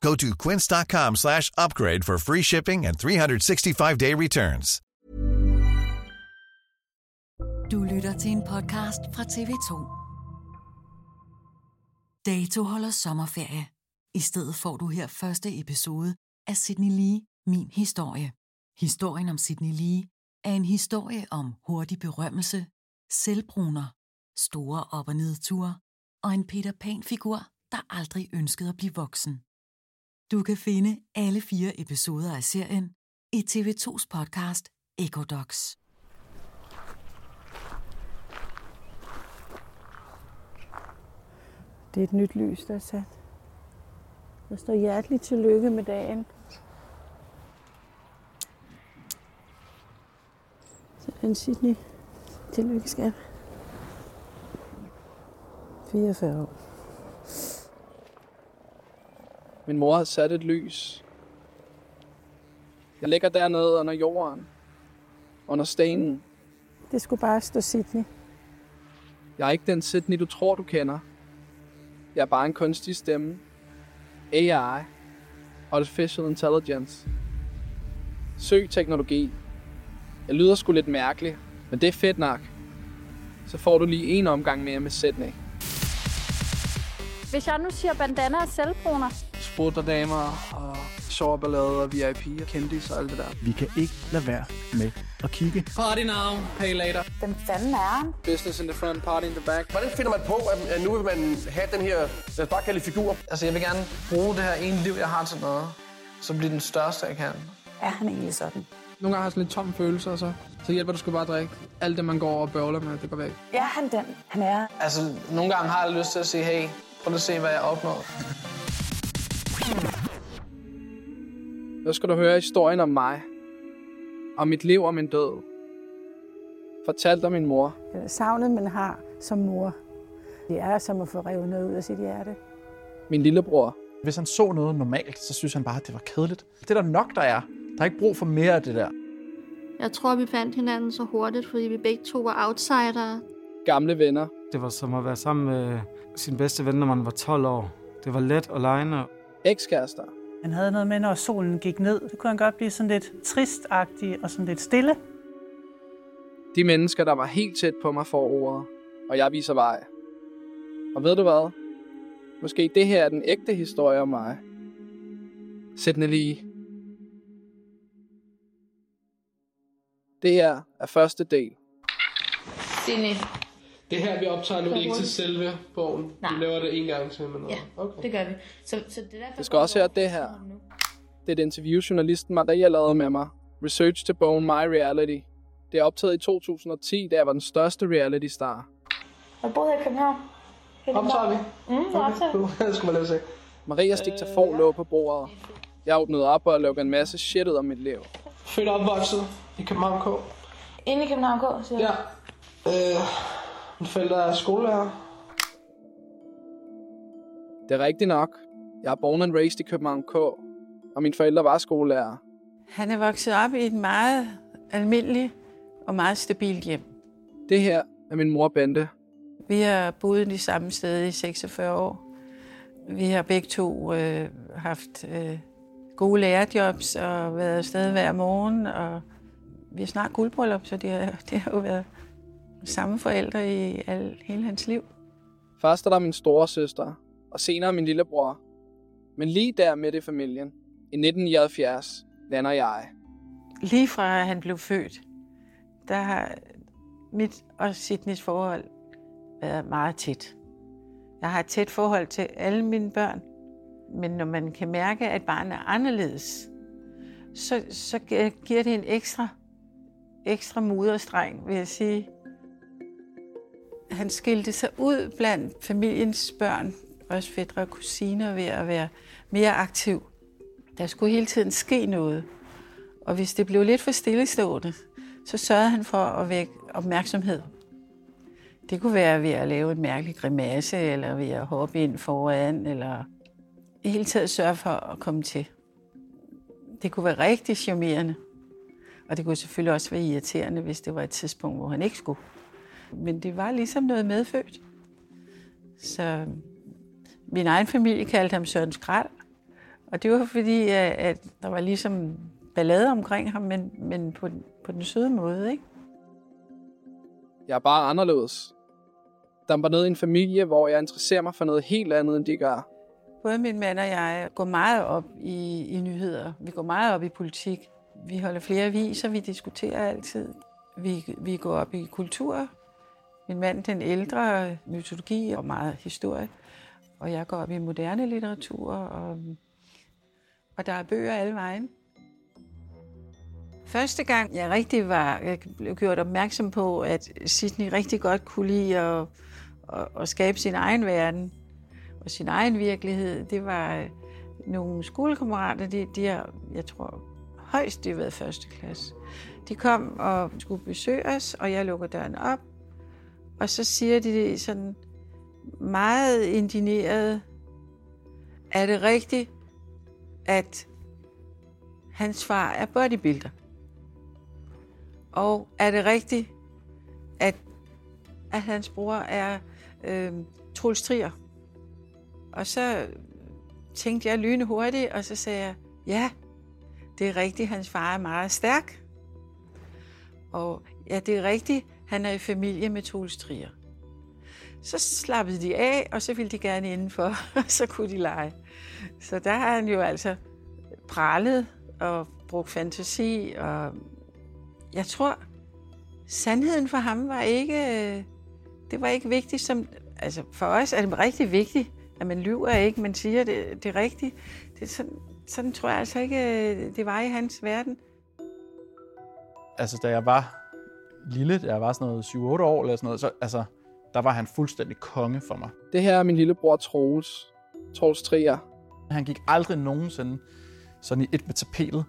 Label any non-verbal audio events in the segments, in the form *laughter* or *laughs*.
Go to quince.com slash upgrade for free shipping and 365-day returns. Du lytter til en podcast fra TV2. Dato holder sommerferie. I stedet får du her første episode af Sydney Lee, Min Historie. Historien om Sydney Lee er en historie om hurtig berømmelse, selvbruner, store op- og nedture og en Peter Pan-figur, der aldrig ønskede at blive voksen. Du kan finde alle fire episoder af serien i TV2's podcast Echo Docs. Det er et nyt lys, der er sat. Der står hjerteligt tillykke med dagen. Sådan, Sydney. Tillykke, skat. 44 år. Min mor har sat et lys. Jeg ligger dernede under jorden. Under stenen. Det skulle bare stå Sydney. Jeg er ikke den Sydney, du tror, du kender. Jeg er bare en kunstig stemme. AI. Artificial Intelligence. Søg teknologi. Jeg lyder sgu lidt mærkelig, men det er fedt nok. Så får du lige en omgang mere med Sydney. Hvis jeg nu siger bandana og selvbruner, Spurterdamer og soverballade og VIP og kendis og alt det der. vi kan ikke lade være med at kigge. Party now, pay later. hvem fanden er han? Business in the front, party in the back. Hvordan finder man på, at nu vil man have den her, lad os bare kalde figur? Altså, jeg vil gerne bruge det her ene liv, jeg har til noget. Så blive den største, jeg kan. Er han egentlig sådan? Nogle gange har jeg sådan lidt tom følelse, og så, så hjælper det sgu bare at drikke. Alt det, man går og bøvler med, det går væk. Er han den, han er? Altså, nogle gange har jeg lyst til at sige, hey, prøv at se, hvad jeg har Så skal du høre historien om mig. Om mit liv og min død. Fortalt af min mor. Det er savnet, man har som mor. Det er som at få revet noget ud af sit hjerte. Min lillebror. Hvis han så noget normalt, så synes han bare, at det var kedeligt. Det er der nok, der er. Der er ikke brug for mere af det der. Jeg tror, vi fandt hinanden så hurtigt, fordi vi begge to var outsidere. Gamle venner. Det var som at være sammen med sin bedste ven, når man var 12 år. Det var let og lejende. Ekskærester. Han havde noget med, når solen gik ned. Det kunne han godt blive sådan lidt tristagtig og sådan lidt stille. De mennesker, der var helt tæt på mig for ordet. Og jeg viser vej. Og ved du hvad? Måske det her er den ægte historie om mig. Sydney Lee. Det her er første del. Sydney. Det her, vi optager nu, det er ikke til selve bogen. Nej. Vi laver det en gang til. Men Ja, okay. det gør vi. Så, så det er derfor, Du skal også høre det her. Det er et interview, journalisten Maria lavede med mig. Research til bogen My Reality. Det er optaget i 2010, da jeg var den største reality star. Jeg boede i København. Optager vi? Mm, okay. optager. *laughs* Det skulle man lade se. Marias diktafon lå på bordet. Jeg åbnede op og lukkede en masse shit ud om mit liv. Født opvokset i København K. Inde i København K, siger Ja. Øh, min forældre er skolelærer. Det er rigtigt nok. Jeg er born and raised i København K. Og mine forældre var skolelærer. Han er vokset op i et meget almindelig og meget stabilt hjem. Det her er min mor Bente. Vi har boet de samme sted i 46 år. Vi har begge to øh, haft øh, gode lærerjobs og været afsted hver morgen. Og vi er snart guldbryllup, så det har, *laughs* det har jo været samme forældre i al, hele hans liv. Først er der min store søster, og senere min lillebror. Men lige der midt i familien, i 1979, lander jeg. Lige fra han blev født, der har mit og Sidneys forhold været meget tæt. Jeg har et tæt forhold til alle mine børn, men når man kan mærke, at barnet er anderledes, så, så giver det en ekstra, ekstra moderstreng, vil jeg sige. Han skilte sig ud blandt familiens børn, også fædre og kusiner, ved at være mere aktiv. Der skulle hele tiden ske noget. Og hvis det blev lidt for stillestående, så sørgede han for at vække opmærksomhed. Det kunne være ved at lave en mærkelig grimasse, eller ved at hoppe ind foran, eller i hele taget sørge for at komme til. Det kunne være rigtig charmerende. Og det kunne selvfølgelig også være irriterende, hvis det var et tidspunkt, hvor han ikke skulle. Men det var ligesom noget medfødt. Så min egen familie kaldte ham Søren Skrald. Og det var fordi, at der var ligesom ballade omkring ham, men, men på, på den søde måde, ikke? Jeg er bare anderledes. Der er nede i en familie, hvor jeg interesserer mig for noget helt andet, end de gør. Både min mand og jeg går meget op i, i nyheder. Vi går meget op i politik. Vi holder flere aviser, vi diskuterer altid. Vi, vi går op i kultur. Min mand, den ældre, mytologi og meget historie. Og jeg går op i moderne litteratur, og, og der er bøger alle vejen. Første gang jeg rigtig var jeg blev gjort opmærksom på, at Sydney rigtig godt kunne lide at, at, at skabe sin egen verden og sin egen virkelighed, det var nogle skolekammerater, de, de har, jeg tror højst de har været første klasse. De kom og skulle besøge os, og jeg lukker døren op, og så siger de sådan meget indineret, er det rigtigt, at hans far er bodybuilder? Og er det rigtigt, at, at hans bror er øh, Troels Trier? Og så tænkte jeg lyne hurtigt, og så sagde jeg, ja, det er rigtigt, hans far er meget stærk. Og ja, det er rigtigt, han er i familie med Troels Trier. Så slappede de af, og så ville de gerne indenfor, *laughs* og så kunne de lege. Så der har han jo altså prallet og brugt fantasi, og jeg tror, sandheden for ham var ikke, øh, det var ikke vigtigt som, altså for os er det rigtig vigtigt, at man lyver ikke, man siger det, det rigtige. Det sådan, sådan tror jeg altså ikke, øh, det var i hans verden. Altså, da jeg var lille, da jeg var sådan noget 7-8 år eller sådan noget, så altså, der var han fuldstændig konge for mig. Det her er min lillebror Troels. Troels Trier. Han gik aldrig nogensinde sådan i et med tapetet.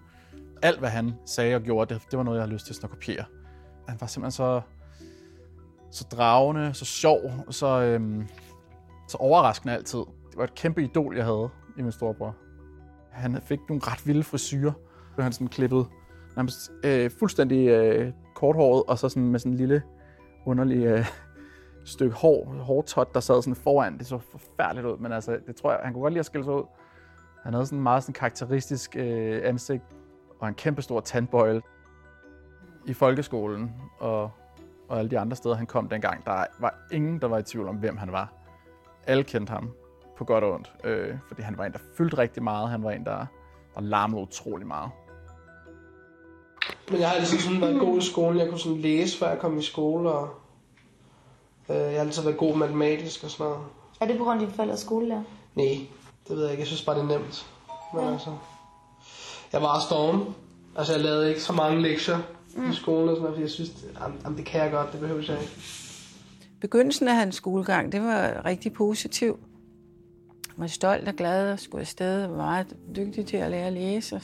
Alt, hvad han sagde og gjorde, det, det var noget, jeg havde lyst til sådan at kopiere. Han var simpelthen så, så dragende, så sjov, så, øhm, så overraskende altid. Det var et kæmpe idol, jeg havde i min storebror. Han fik nogle ret vilde frisyrer. Han sådan klippet nærmest øh, fuldstændig øh, korthåret, og så sådan med sådan en lille underlig øh, stykke hår, hårtot, der sad sådan foran. Det så forfærdeligt ud, men altså, det tror jeg, han kunne godt lide at skille sig ud. Han havde sådan en meget sådan karakteristisk øh, ansigt, og en kæmpe stor tandbøjle. I folkeskolen og, og alle de andre steder, han kom dengang, der var ingen, der var i tvivl om, hvem han var. Alle kendte ham på godt og ondt, øh, fordi han var en, der fyldte rigtig meget. Han var en, der, der larmede utrolig meget. Men jeg har altid sådan været god i skolen. Jeg kunne sådan læse, før jeg kom i skole, og øh, jeg har altid været god matematisk og sådan noget. Er det på grund af dine forældres skolelærer? Nej, det ved jeg ikke. Jeg synes bare, det er nemt. Men ja. altså, jeg var storm. Altså, jeg lavede ikke så mange lektier mm. i skolen og sådan noget, fordi jeg synes, jamen, det kan jeg godt, det behøver jeg ikke. Begyndelsen af hans skolegang, det var rigtig positiv. Jeg var stolt og glad og skulle afsted. Jeg var meget dygtig til at lære at læse. Og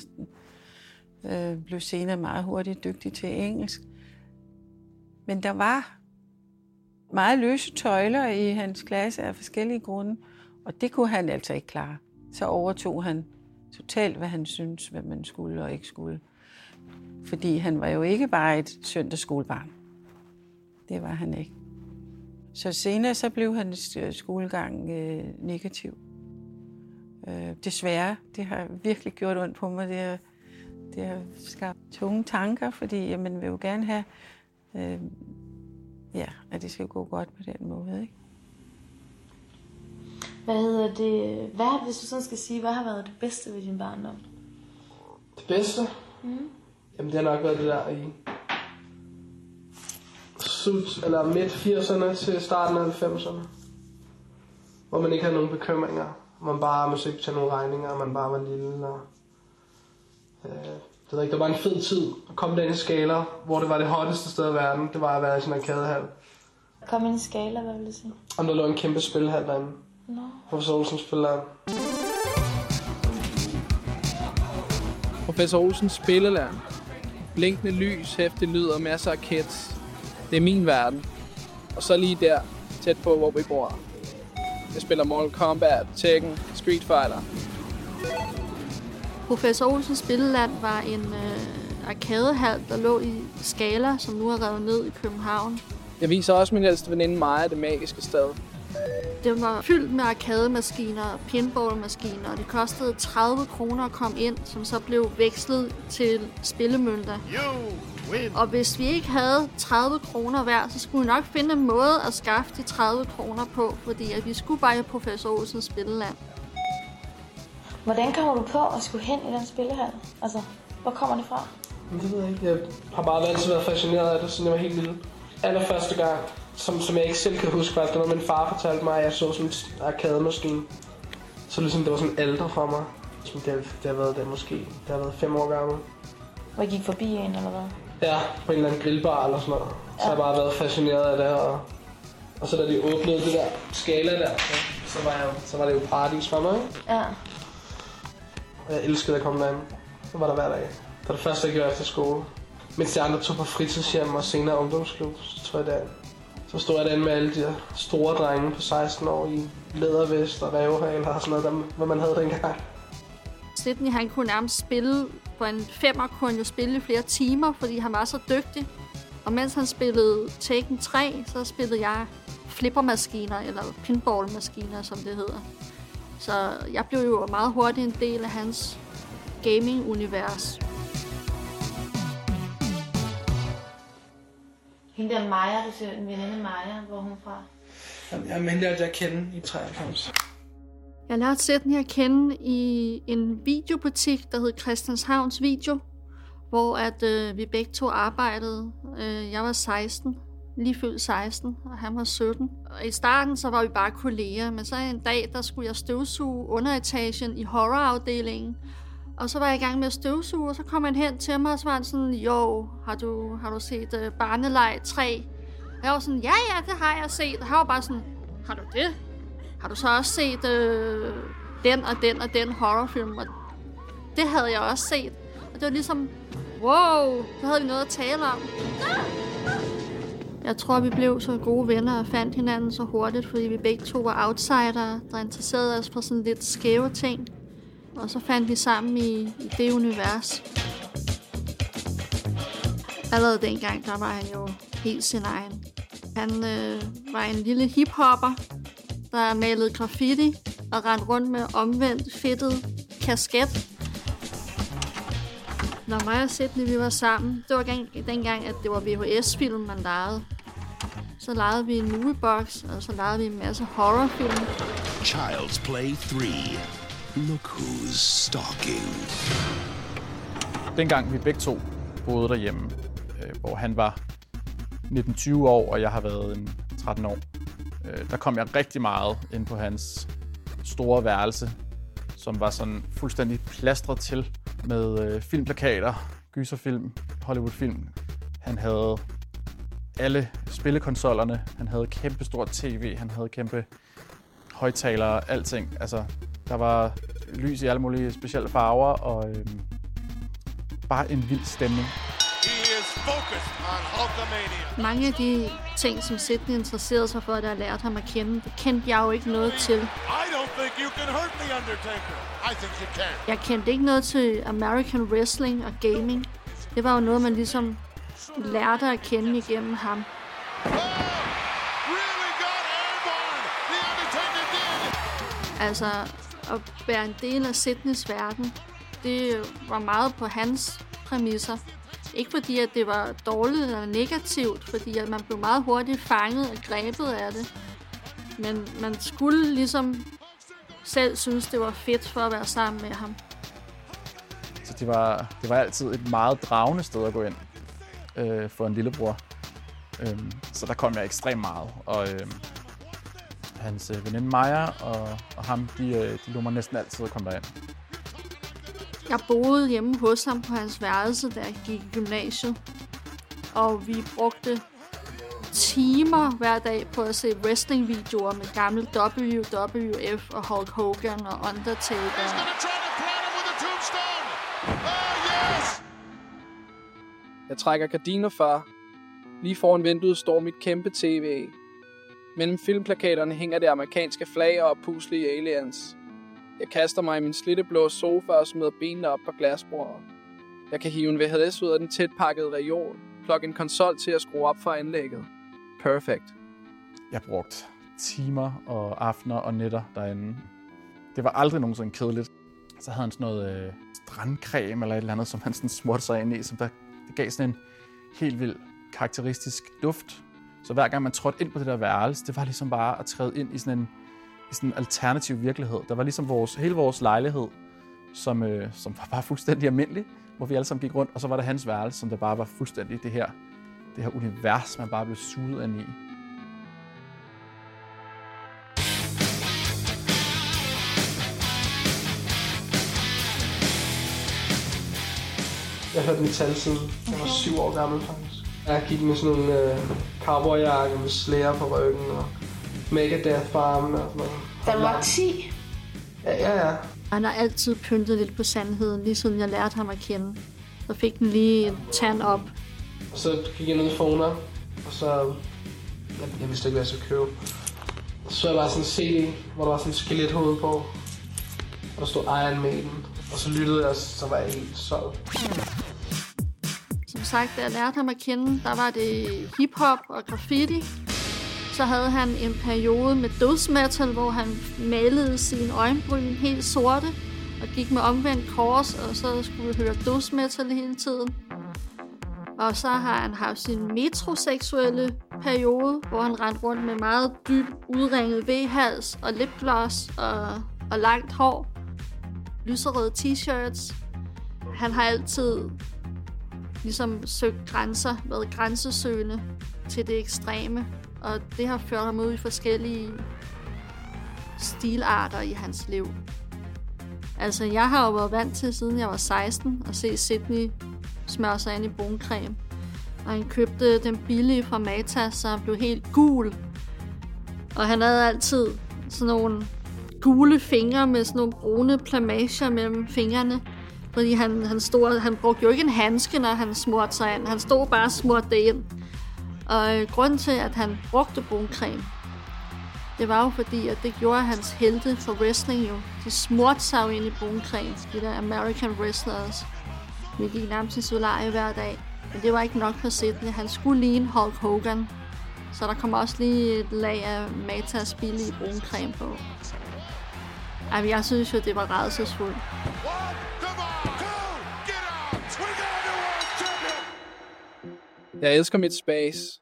øh, blev senere meget hurtigt dygtig til engelsk. Men der var meget løse tøjler i hans klasse af forskellige grunde, og det kunne han altså ikke klare. Så overtog han totalt, hvad han syntes, hvad man skulle og ikke skulle. Fordi han var jo ikke bare et søndagsskolebarn. Det var han ikke. Så senere så blev hans øh, skolegang øh, negativ. Øh, desværre, det har virkelig gjort ondt på mig. Det har, det har skabt tunge tanker, fordi ja, man vil jo gerne have, øh, ja, at det skal gå godt på den måde. Ikke? Hvad hedder det? Hvad, hvis du sådan skal sige, hvad har været det bedste ved din barndom? Det bedste? Mm. Jamen det har nok været det der i slut, eller midt 80'erne til starten af 90'erne. Hvor man ikke havde nogen bekymringer. Man bare måske ikke tage nogle regninger, og man bare var lille. Og, øh, det, ved ikke, det var en fed tid at komme den i skala, hvor det var det hotteste sted i verden. Det var at være i sådan en arkadehal. Kom ind i skala, hvad vil du sige? Og der lå en kæmpe spilhal derinde. Nå. Professor Olsen spiller Professor Olsens spilleland. Blinkende lys, hæftig lyd og masser af kids. Det er min verden. Og så lige der, tæt på, hvor vi bor. Jeg spiller Mortal Kombat, Tekken, Street Fighter. Professor Olsens Spilleland var en øh, arkadehal, der lå i Skala, som nu er revet ned i København. Jeg viser også min ældste veninde Maja det magiske sted. Det var fyldt med arkademaskiner og pinballmaskiner, og det kostede 30 kroner at komme ind, som så blev vekslet til spillemønter. Og hvis vi ikke havde 30 kroner hver, så skulle vi nok finde en måde at skaffe de 30 kroner på, fordi at vi skulle bare i Professor Olsens Spilleland. Hvordan kommer du på at skulle hen i den spillehal? Altså, hvor kommer det fra? Men det ved jeg ikke. Jeg har bare altid været fascineret af det, siden jeg var helt lille. Allerførste gang, som, som jeg ikke selv kan huske, var, det var min far fortalte mig, at jeg så sådan en arkademaskine. Så ligesom det var sådan alder for mig. Som det, det har været det måske. Det har været fem år gammel. Hvor I gik forbi en, eller hvad? Ja, på en eller anden grillbar eller sådan noget. Så har jeg bare været fascineret af det. Og, og så da de åbnede det der skala der, så, så, var, jeg, så var det jo paradis for mig. Ja. Og jeg elskede at komme derinde. Så var der hver dag. Det var det første, jeg gjorde efter skole. Mens de andre tog på fritidshjem og senere ungdomsklub, så tog jeg der. Så stod jeg derinde med alle de her store drenge på 16 år i lædervest og rævehaler og sådan noget, der, hvad man havde dengang. Sydney, han kunne nærmest spille, på en femmer kunne han jo spille i flere timer, fordi han var så dygtig. Og mens han spillede Tekken 3, så spillede jeg flippermaskiner, eller pinballmaskiner, som det hedder. Så jeg blev jo meget hurtigt en del af hans gaming-univers. Hende der Maja, du siger, en veninde Maja, hvor hun fra? Jamen, Jeg mente, at jeg kende i 93. Jeg lærte Sydney at kende i en videobutik, der hed Christianshavns Video, hvor at øh, vi begge to arbejdede. Øh, jeg var 16, lige fyldt 16, og han var 17. Og i starten så var vi bare kolleger, men så en dag, der skulle jeg støvsuge underetagen i horrorafdelingen. Og så var jeg i gang med at støvsuge, og så kom han hen til mig, og så var han sådan, jo, har du, har du set øh, uh, Barneleg 3? Og jeg var sådan, ja, ja, det har jeg set. Og han var bare sådan, har du det? Har du så også set øh, den og den og den horrorfilm? Og det havde jeg også set. Og det var ligesom, wow, så havde vi noget at tale om. Jeg tror, vi blev så gode venner og fandt hinanden så hurtigt, fordi vi begge to var outsidere, der interesserede os for sådan lidt skæve ting. Og så fandt vi sammen i, i det univers. Allerede dengang, der var han jo helt sin egen. Han øh, var en lille hiphopper, der malede graffiti og rendte rundt med omvendt fedtet kasket. Når mig og Sidney vi var sammen, det var gang, dengang, at det var VHS-film, man lejede. Så legede vi en moviebox, og så legede vi en masse horrorfilm. Child's Play 3. Look who's stalking. Dengang vi begge to boede derhjemme, øh, hvor han var 19-20 år, og jeg har været en 13 år, øh, der kom jeg rigtig meget ind på hans store værelse, som var sådan fuldstændig plastret til med øh, filmplakater, gyserfilm, Hollywoodfilm. Han havde alle spillekonsollerne, han havde kæmpe stort tv, han havde kæmpe højtalere, alting. Altså, der var lys i alle mulige specielle farver, og øh, bare en vild stemning. Mange af de ting, som Sidney interesserede sig for, da jeg lærte ham at kende, det kendte jeg jo ikke noget til. Jeg kendte ikke noget til American Wrestling og gaming. Det var jo noget, man ligesom lærte at kende igennem ham. Altså, at være en del af Sydneys verden, det var meget på hans præmisser. Ikke fordi, at det var dårligt eller negativt, fordi at man blev meget hurtigt fanget og grebet af det. Men man skulle ligesom selv synes, det var fedt for at være sammen med ham. Så det var, det var altid et meget dragende sted at gå ind øh, for en lillebror. Øhm, så der kom jeg ekstremt meget. Og øh, hans øh, veninde Maja og, og ham, de, øh, de lå mig næsten altid at komme derind. Jeg boede hjemme hos ham på hans værelse, da jeg gik i gymnasiet. Og vi brugte timer hver dag på at se wrestling-videoer med gamle WWF og Hulk Hogan og Undertaker. Jeg trækker gardiner for. Lige foran vinduet står mit kæmpe tv. Mellem filmplakaterne hænger det amerikanske flag og puslige aliens. Jeg kaster mig i min slitteblå sofa og smider benene op på glasbordet. Jeg kan hive en VHS ud af den tætpakkede reol, plukke en konsol til at skrue op for anlægget. Perfect. Jeg brugte timer og aftener og nætter derinde. Det var aldrig nogensinde kedeligt. Så havde han sådan noget øh, strandcreme eller et eller andet, som han sådan smurte sig ind i, som der, det gav sådan en helt vild karakteristisk duft. Så hver gang man trådte ind på det der værelse, det var ligesom bare at træde ind i sådan en, i sådan en alternativ virkelighed. Der var ligesom vores, hele vores lejlighed, som, øh, som var bare fuldstændig almindelig, hvor vi alle sammen gik rundt, og så var der hans værelse, som der bare var fuldstændig det her, det her univers, man bare blev suget ind i. Jeg hørte metal siden jeg var syv år gammel faktisk. Jeg gik med sådan nogle øh, cowboyjakke med slæger på ryggen og Megadeth på og sådan noget. Du var 10? Ja, ja, ja. Han har altid pyntet lidt på sandheden, lige siden jeg lærte ham at kende. Så fik den lige en tand op. Og så gik jeg ned i Fona, og så... Jeg, jeg vidste ikke, hvad jeg skulle købe. Og så jeg bare sådan en CD, hvor der var sådan en skelethoved på. Og der stod Iron Maiden. Og så lyttede jeg, og så var jeg helt solgt. Som sagt, da jeg lærte ham at kende, der var det hiphop og graffiti. Så havde han en periode med dødsmetal, hvor han malede sine øjenbryn helt sorte og gik med omvendt kors, og så skulle vi høre dødsmetal hele tiden. Og så har han haft sin metroseksuelle periode, hvor han rendte rundt med meget dyb udringet V-hals og lipgloss og, og langt hår. Lyserøde t-shirts. Han har altid ligesom søgt grænser, været grænsesøgende til det ekstreme. Og det har ført ham ud i forskellige stilarter i hans liv. Altså, jeg har jo været vant til, siden jeg var 16, at se Sydney smøre sig ind i bruncreme. Og han købte den billige fra Mata, så han blev helt gul. Og han havde altid sådan nogle gule fingre med sådan nogle brune plamager mellem fingrene. Fordi han, han, stod, han brugte jo ikke en handske, når han smurte sig ind. Han stod bare og smurte det ind. Og øh, grunden til, at han brugte bruncreme, det var jo fordi, at det gjorde hans helte for wrestling jo. De smurte sig jo ind i bruncreme, de der American wrestlers. Vi gik nærmest i solarie hver dag. Men det var ikke nok for Sidney. Han skulle ligne Hulk Hogan. Så der kom også lige et lag af Matas billige bruncreme på. Ej, jeg synes jo, det var rædselsfuldt. Jeg elsker mit space.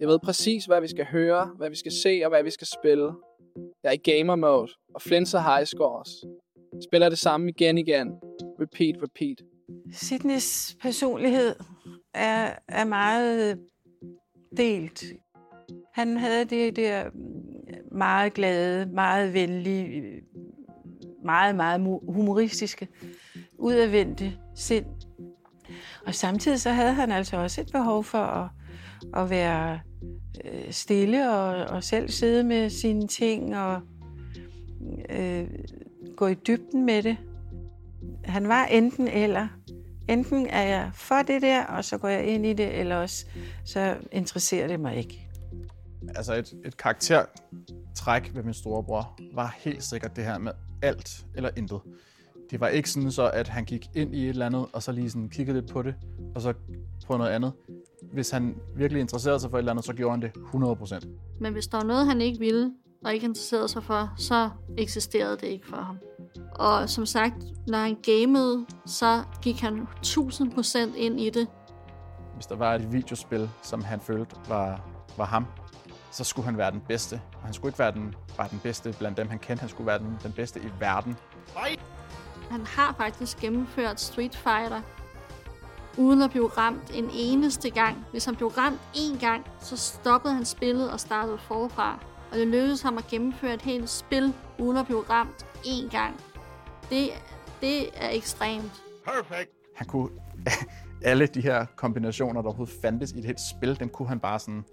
Jeg ved præcis, hvad vi skal høre, hvad vi skal se og hvad vi skal spille. Jeg er i gamer mode og flinser high scores. Spiller det samme igen igen. Repeat, repeat. Sydneys personlighed er, er meget delt. Han havde det der meget glade, meget venlige, meget, meget humoristiske, udadvendte sind. Og samtidig så havde han altså også et behov for at, at være øh, stille og, og selv sidde med sine ting og øh, gå i dybden med det. Han var enten eller. Enten er jeg for det der, og så går jeg ind i det, eller også så interesserer det mig ikke. Altså et, et karaktertræk ved min storebror var helt sikkert det her med alt eller intet. Det var ikke sådan så, at han gik ind i et eller andet, og så lige sådan kiggede lidt på det, og så på noget andet. Hvis han virkelig interesserede sig for et eller andet, så gjorde han det 100%. Men hvis der var noget, han ikke ville, og ikke interesserede sig for, så eksisterede det ikke for ham. Og som sagt, når han gamede, så gik han 1000% ind i det. Hvis der var et videospil, som han følte var, var ham, så skulle han være den bedste. Og han skulle ikke være den, bare den bedste blandt dem, han kendte. Han skulle være den, den bedste i verden. Han har faktisk gennemført Street Fighter, uden at blive ramt en eneste gang. Hvis han blev ramt én gang, så stoppede han spillet og startede forfra. Og det lykkedes ham at gennemføre et helt spil, uden at blive ramt én gang. Det, det er ekstremt. Perfect. Han kunne *laughs* alle de her kombinationer, der overhovedet fandtes i et helt spil, dem kunne han bare sådan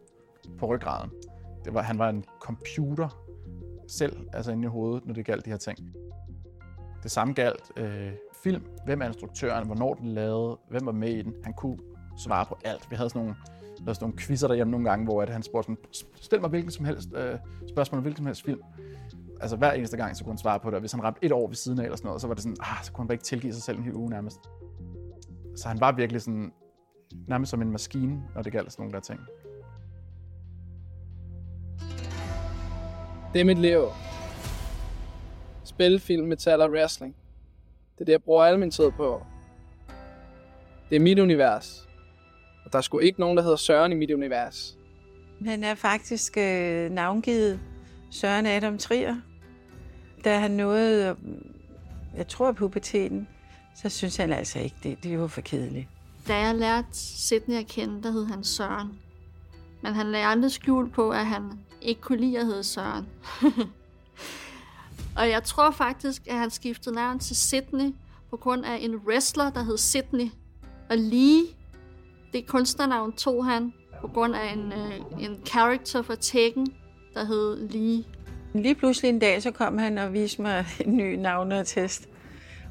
på ryggraden. Det var, han var en computer selv, altså inde i hovedet, når det galt de her ting. Det samme galt øh, film. Hvem er instruktøren? Hvornår den lavede? Hvem var med i den? Han kunne svare på alt. Vi havde sådan nogle, der sådan nogle quizzer derhjemme nogle gange, hvor at han spurgte sådan, stil mig hvilken som helst øh, spørgsmål om hvilken som helst film. Altså hver eneste gang, så kunne han svare på det. Og hvis han ramte et år ved siden af eller sådan noget, så var det sådan, ah, så kunne han bare ikke tilgive sig selv en hel uge nærmest. Så han var virkelig sådan, nærmest som en maskine, når det galt sådan nogle der ting. Det er mit liv. Spil, film, metal og wrestling. Det er det, jeg bruger al min tid på. Det er mit univers. Og der er sgu ikke nogen, der hedder Søren i mit univers. Han er faktisk øh, navngivet Søren Adam Trier. Da han nåede, øh, jeg tror, puberteten, så synes han altså ikke, det, det var for kedeligt. Da jeg lærte Sidney at kende, der hed han Søren. Men han lagde aldrig skjul på, at han ikke kunne lide at hedde Søren. *laughs* og jeg tror faktisk, at han skiftede navn til Sidney på grund af en wrestler, der hed Sidney. Og lige det kunstnernavn tog han på grund af en, øh, en character fra Tekken, der hed Lee. Lige pludselig en dag, så kom han og viste mig en ny navneattest.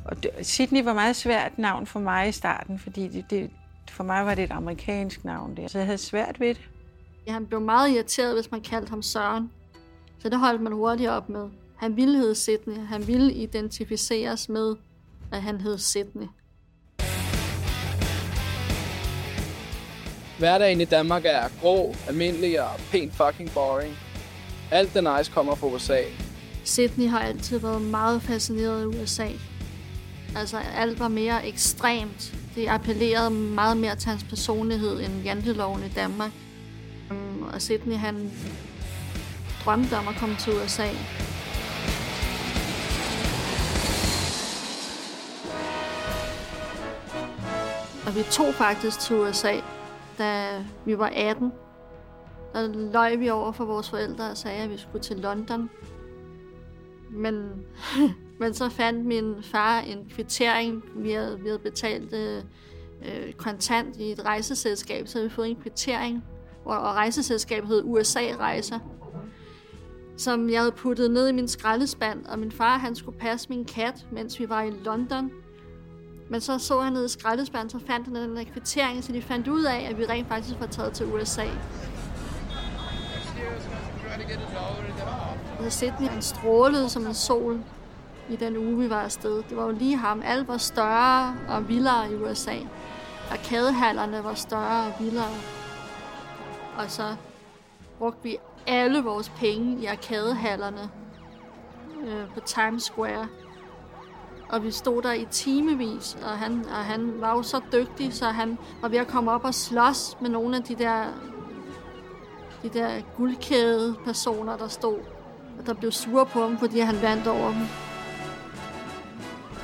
Og Sydney var meget svært navn for mig i starten, fordi det, det, for mig var det et amerikansk navn der. Så jeg havde svært ved det. Ja, han blev meget irriteret, hvis man kaldte ham Søren. Så det holdt man hurtigt op med. Han ville hedde Sydney. Han ville identificeres med, at han hed Sydney. Hverdagen i Danmark er grå, almindelig og pænt fucking boring. Alt det nice kommer fra USA. Sydney har altid været meget fascineret af USA. Altså, alt var mere ekstremt. Det appellerede meget mere til hans personlighed end janteloven i Danmark. Og Sydney, han drømte om at komme til USA. Og vi tog faktisk til USA, da vi var 18. Der løj vi over for vores forældre og sagde, at vi skulle til London. Men, *laughs* men så fandt min far en kvittering. Vi havde, vi havde betalt øh, øh, kontant i et rejseselskab, så havde vi fået en kvittering. Og, og rejseselskabet hed USA-rejser som jeg havde puttet ned i min skraldespand, og min far han skulle passe min kat, mens vi var i London. Men så så han ned i skraldespanden, så fandt han den der kvittering, så de fandt ud af, at vi rent faktisk var taget til USA. Og så Sydney, han strålede som en sol i den uge, vi var afsted. Det var jo lige ham. Alt var større og vildere i USA. Arkadehallerne var større og vildere. Og så brugte vi alle vores penge i arkadehallerne øh, på Times Square. Og vi stod der i timevis, og han, og han var jo så dygtig, så han var ved at komme op og slås med nogle af de der, de der guldkæde personer, der stod. Og der blev sure på ham, fordi han vandt over dem.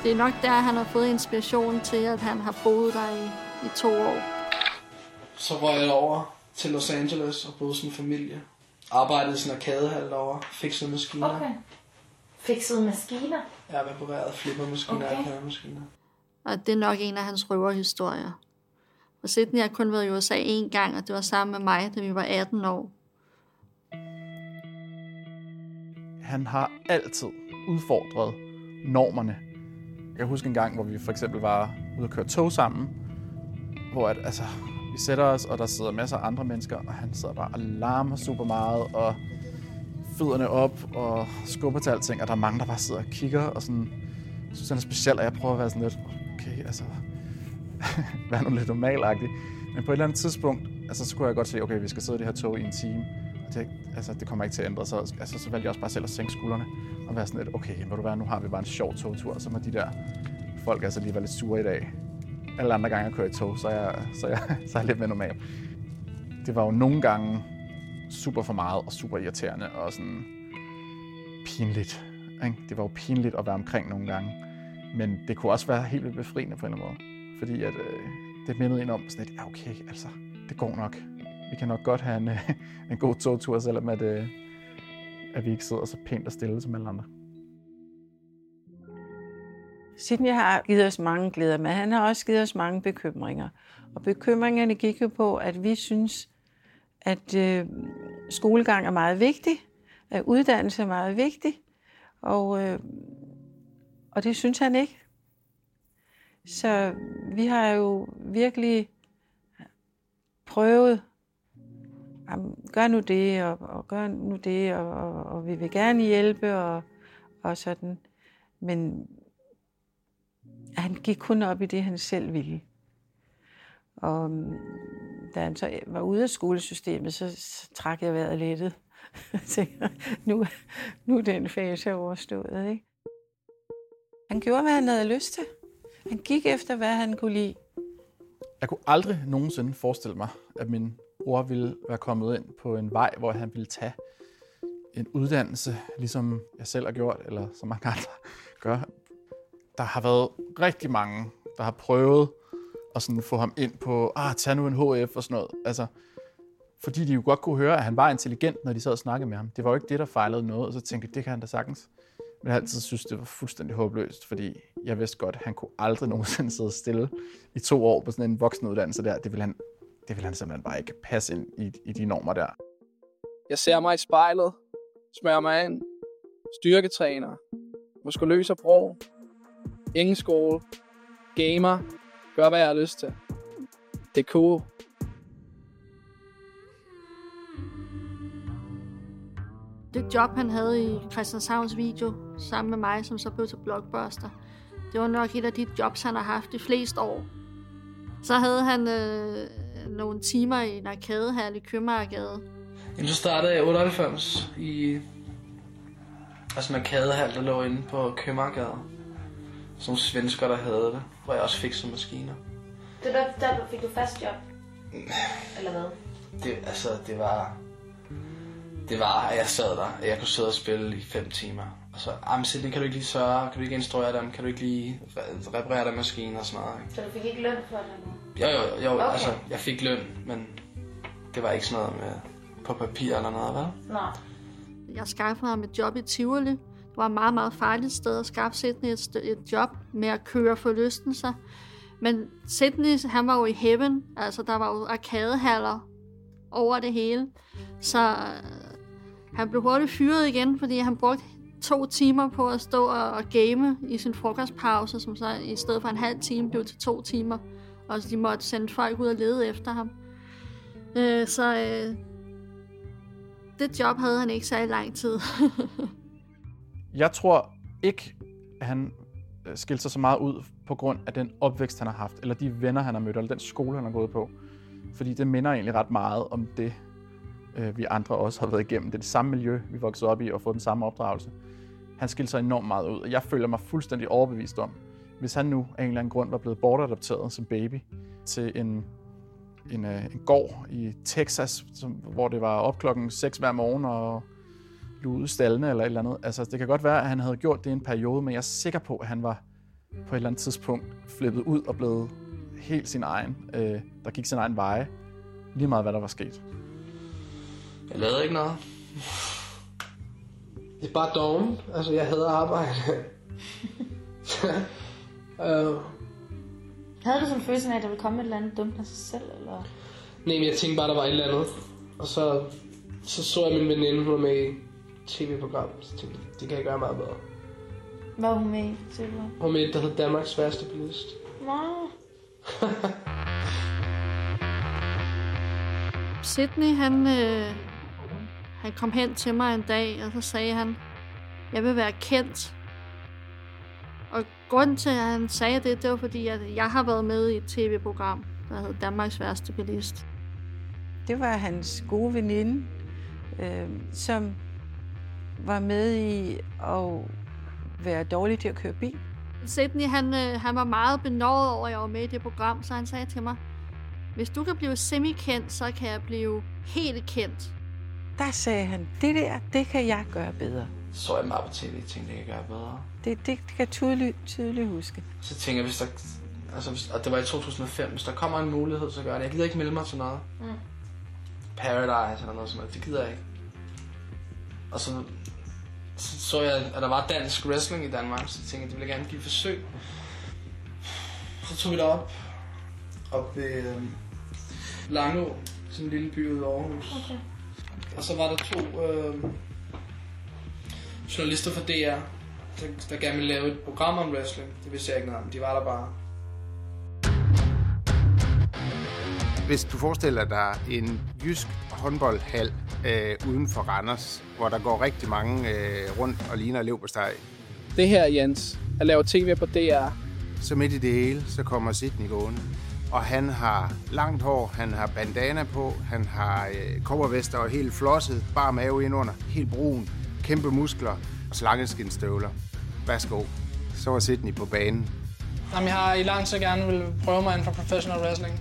Det er nok der, han har fået inspiration til, at han har boet der i, i to år. Så røg jeg over til Los Angeles og boede som familie. Arbejdede i sådan en arkadehal derovre, fikset maskiner. Okay. Fikset maskiner? Jeg har repareret flippermaskiner og Okay. arkademaskiner. Og det er nok en af hans røverhistorier. Og Sydney har kun været i USA én gang, og det var sammen med mig, da vi var 18 år. Han har altid udfordret normerne. Jeg kan huske en gang, hvor vi for eksempel var ude at køre tog sammen, hvor at, altså, vi sætter os, og der sidder masser af andre mennesker, og han sidder bare og larmer super meget, og fødderne op, og skubber til alting, og der er mange, der bare sidder og kigger, og sådan, synes, han er speciel, og jeg prøver at være sådan lidt, okay, altså, *laughs* vær nu lidt normalagtig. Men på et eller andet tidspunkt, altså, så kunne jeg godt se, okay, vi skal sidde i det her tog i en time, og det, altså, det kommer ikke til at ændre sig. Altså, så valgte jeg også bare selv at sænke skuldrene, og være sådan lidt, okay, må du være, nu har vi bare en sjov togtur, og så må de der folk altså lige være lidt sure i dag. Alle andre gange, jeg kører i tog, så er jeg, så er jeg, *laughs* så er jeg lidt mere normal. Det var jo nogle gange super for meget og super irriterende og sådan pinligt. Ikke? Det var jo pinligt at være omkring nogle gange. Men det kunne også være helt vildt befriende på en eller anden måde. Fordi at, øh, det mindede en om sådan at ja okay, altså, det går nok. Vi kan nok godt have en, øh, en god togtur, selvom at, øh, at vi ikke sidder så pænt og stille som alle andre. Sydney har givet os mange glæder, men han har også givet os mange bekymringer. Og bekymringerne gik jo på, at vi synes, at øh, skolegang er meget vigtig, at uddannelse er meget vigtig, og, øh, og det synes han ikke. Så vi har jo virkelig prøvet, jamen, gør nu det, og, og gør nu det, og, og, og vi vil gerne hjælpe, og, og sådan. Men han gik kun op i det, han selv ville. Og da han så øh, var ude af skolesystemet, så, trak jeg vejret lettet. *laughs* Jeg nu, nu er den fase overstået. Ikke? Han gjorde, hvad han havde lyst til. Han gik efter, hvad han kunne lide. Jeg kunne aldrig nogensinde forestille mig, at min bror ville være kommet ind på en vej, hvor han ville tage en uddannelse, ligesom jeg selv har gjort, eller som mange andre gør. Der har været rigtig mange, der har prøvet og sådan få ham ind på, ah, tag nu en HF og sådan noget. Altså, fordi de jo godt kunne høre, at han var intelligent, når de sad og snakkede med ham. Det var jo ikke det, der fejlede noget, og så tænkte jeg, det kan han da sagtens. Men jeg altid synes, det var fuldstændig håbløst, fordi jeg vidste godt, at han kunne aldrig *laughs* nogensinde sidde stille i to år på sådan en voksenuddannelse der. Det ville han, det ville han simpelthen bare ikke passe ind i, i de normer der. Jeg ser mig i spejlet, smører mig ind, styrketræner, muskuløs og bro, ingen skole, gamer, gør hvad jeg har lyst til. Det er cool. Det job, han havde i Christianshavns video, sammen med mig, som så blev til Blockbuster, det var nok et af de jobs, han har haft de fleste år. Så havde han øh, nogle timer i en arkadehal i Købmagergade. Jamen, så startede jeg i 98 i altså en arkadehal, der lå inde på Købmagergade. Nogle svensker, der havde det, hvor jeg også fik som maskiner. Det var der, der fik du fast job? Eller hvad? Det, altså, det var... Det var, at jeg sad der, jeg kunne sidde og spille i fem timer. Og så, ah, men Sidney, kan du ikke lige sørge? Kan du ikke instruere dem? Kan du ikke lige re- reparere den maskine og sådan noget? Ikke? Så du fik ikke løn for det? Jo, jo, jo. Okay. Okay. Altså, jeg fik løn, men det var ikke sådan noget med på papir eller noget, vel? Nej. Jeg skaffede ham et job i Tivoli. Var et meget, meget farligt sted at skaffe Sydney et, et job med at køre forlystelser. Men Sydney, han var jo i heaven. Altså, der var jo arkadehaller over det hele. Så øh, han blev hurtigt fyret igen, fordi han brugte to timer på at stå og, og game i sin frokostpause, som så i stedet for en halv time blev til to timer. Og så de måtte sende folk ud og lede efter ham. Øh, så øh, det job havde han ikke særlig lang tid. *laughs* Jeg tror ikke, at han øh, skilte sig så meget ud på grund af den opvækst, han har haft, eller de venner, han har mødt, eller den skole, han har gået på. Fordi det minder egentlig ret meget om det, øh, vi andre også har været igennem. Det er det samme miljø, vi voksede op i, og fået den samme opdragelse. Han skilte sig enormt meget ud, og jeg føler mig fuldstændig overbevist om, hvis han nu af en eller anden grund var blevet bortadopteret som baby til en, en, øh, en gård i Texas, som, hvor det var op klokken 6 hver morgen og lude stallene eller et eller andet. Altså, det kan godt være, at han havde gjort det i en periode, men jeg er sikker på, at han var på et eller andet tidspunkt flippet ud og blevet helt sin egen, øh, der gik sin egen veje, lige meget hvad der var sket. Jeg lavede ikke noget. Det er bare doven. Altså, jeg hader arbejde. uh, *laughs* Havde du sådan en følelse af, at der ville komme et eller andet dumt af sig selv? Eller? nej, men jeg tænkte bare, der var et eller andet. Og så, så så jeg min veninde, hun var med i tv-program. Så tænkte jeg, det kan jeg gøre meget bedre. Hvad var hun med i? Hun var med der hedder Danmarks sværeste bilist. Nå. *laughs* Sydney, han, øh, han kom hen til mig en dag, og så sagde han, jeg vil være kendt. Og Grunden til, at han sagde det, det var fordi, at jeg har været med i et tv-program, der hed Danmarks værste bilist. Det var hans gode veninde, øh, som var med i at være dårlig til at køre bil. Sidney, han, øh, han var meget benådet over, at jeg var med i det program, så han sagde til mig, hvis du kan blive semi-kendt, så kan jeg blive helt kendt. Der sagde han, det der, det kan jeg gøre bedre. Så jeg meget på tv, tænkte, det kan jeg gøre bedre. Det, det, det kan jeg tydeligt, tydeligt huske. Så tænker jeg, hvis der, altså, hvis, og det var i 2005, hvis der kommer en mulighed, så gør jeg det. Jeg gider ikke melde mig til noget. Mm. Paradise eller noget sådan noget, det gider jeg ikke. Og så, så jeg, at der var dansk wrestling i Danmark, så tænkte jeg, det ville jeg gerne give et forsøg. Så tog vi derop, op ved øh, Langå, sådan en lille by ude i Aarhus. Okay. Og så var der to øh, journalister fra DR, der, der gerne ville lave et program om wrestling. Det vidste jeg ikke noget om. De var der bare. Hvis du forestiller dig en jysk håndboldhal øh, uden for Randers, hvor der går rigtig mange øh, rundt og ligner leverpostej. Det her, Jens, at lave tv på DR. Så midt i det hele, så kommer Sidney gående. Og han har langt hår, han har bandana på, han har øh, kobbervester og helt flosset, bare mave indenunder, helt brun, kæmpe muskler og slangeskinstøvler. Værsgo. Så var Sidney på banen. Jamen, jeg har i lang tid gerne vil prøve mig inden for professional wrestling.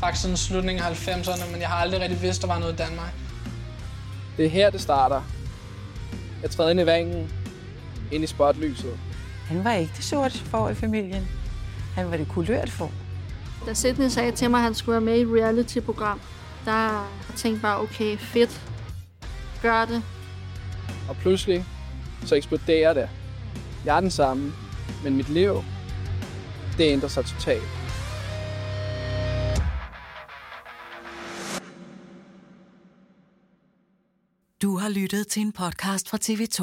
Faktisk siden slutningen af 90'erne, men jeg har aldrig rigtig vidst, der var noget i Danmark. Det er her, det starter. Jeg træder ind i vangen, ind i spotlyset. Han var ikke det sorte for i familien. Han var det kulørte for. Da Sidney sagde til mig, at han skulle være med i et reality-program, der tænkte jeg bare, okay, fedt. Gør det. Og pludselig, så eksploderer det. Jeg er den samme, men mit liv, det ændrer sig totalt. Du har lyttet til en podcast fra TV2.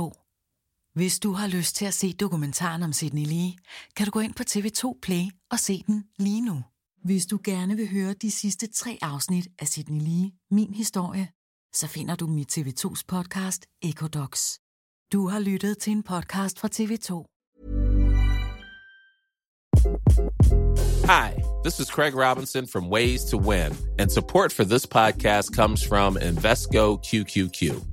Hvis du har lyst til at se dokumentaren om Sydney Lee, kan du gå ind på TV2 Play og se den lige nu. Hvis du gerne vil høre de sidste tre afsnit af Sydney Lee, min historie, så finder du mit TV2's podcast Ecodocs. Du har lyttet til en podcast fra TV2. Hi, this is Craig Robinson from Ways to Win, and support for this podcast comes from Invesco QQQ.